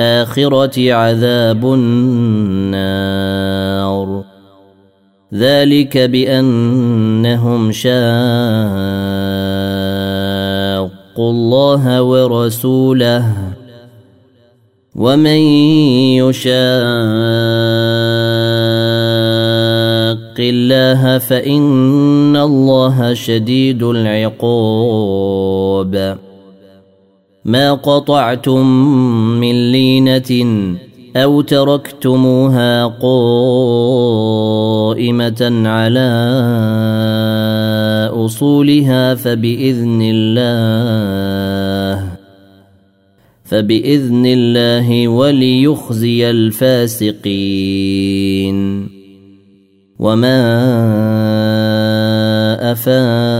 الآخرة عذاب النار. ذلك بأنهم شاقوا الله ورسوله. ومن يشاق الله فإن الله شديد العقاب. ما قطعتم من لينه أو تركتموها قائمه على اصولها فباذن الله فباذن الله وليخزي الفاسقين وما افاء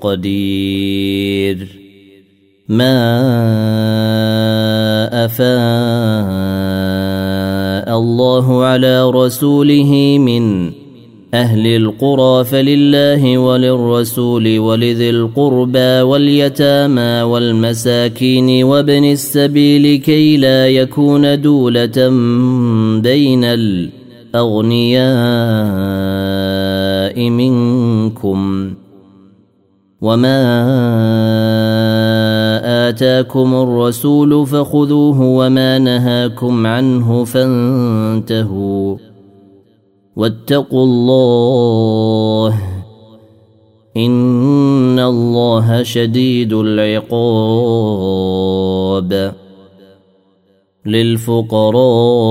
قدير. ما أفاء الله على رسوله من أهل القرى فلله وللرسول ولذي القربى واليتامى والمساكين وابن السبيل كي لا يكون دولة بين الأغنياء منكم. وما اتاكم الرسول فخذوه وما نهاكم عنه فانتهوا واتقوا الله ان الله شديد العقاب للفقراء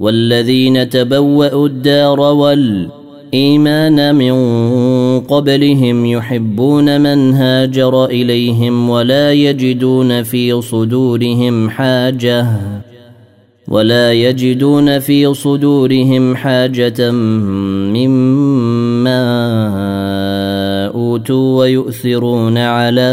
والذين تبوأوا الدار والإيمان من قبلهم يحبون من هاجر إليهم ولا يجدون في صدورهم حاجة ولا يجدون في صدورهم حاجة مما أوتوا ويؤثرون على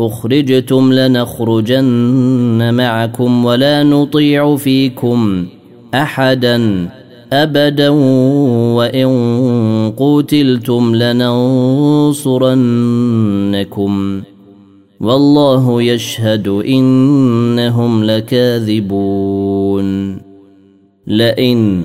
أخرجتم لنخرجن معكم ولا نطيع فيكم أحدا أبدا وإن قتلتم لننصرنكم والله يشهد إنهم لكاذبون لئن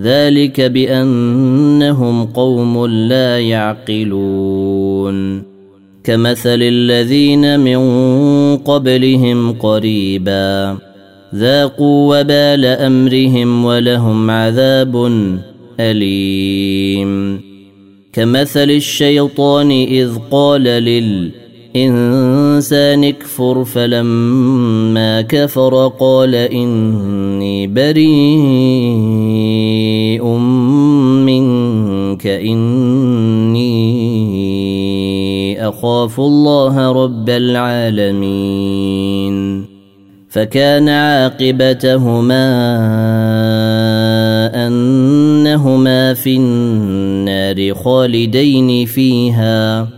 ذلك بأنهم قوم لا يعقلون. كمثل الذين من قبلهم قريبا ذاقوا وبال أمرهم ولهم عذاب أليم. كمثل الشيطان إذ قال للانسان اكفر فلما كفر قال إني بريء منك إني أخاف الله رب العالمين. فكان عاقبتهما أنهما في النار خالدين فيها.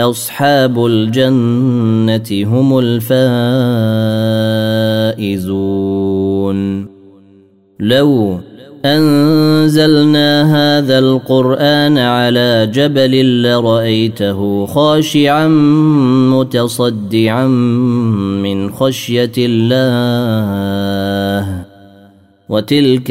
أصحاب الجنة هم الفائزون. لو أنزلنا هذا القرآن على جبل لرأيته خاشعا متصدعا من خشية الله وتلك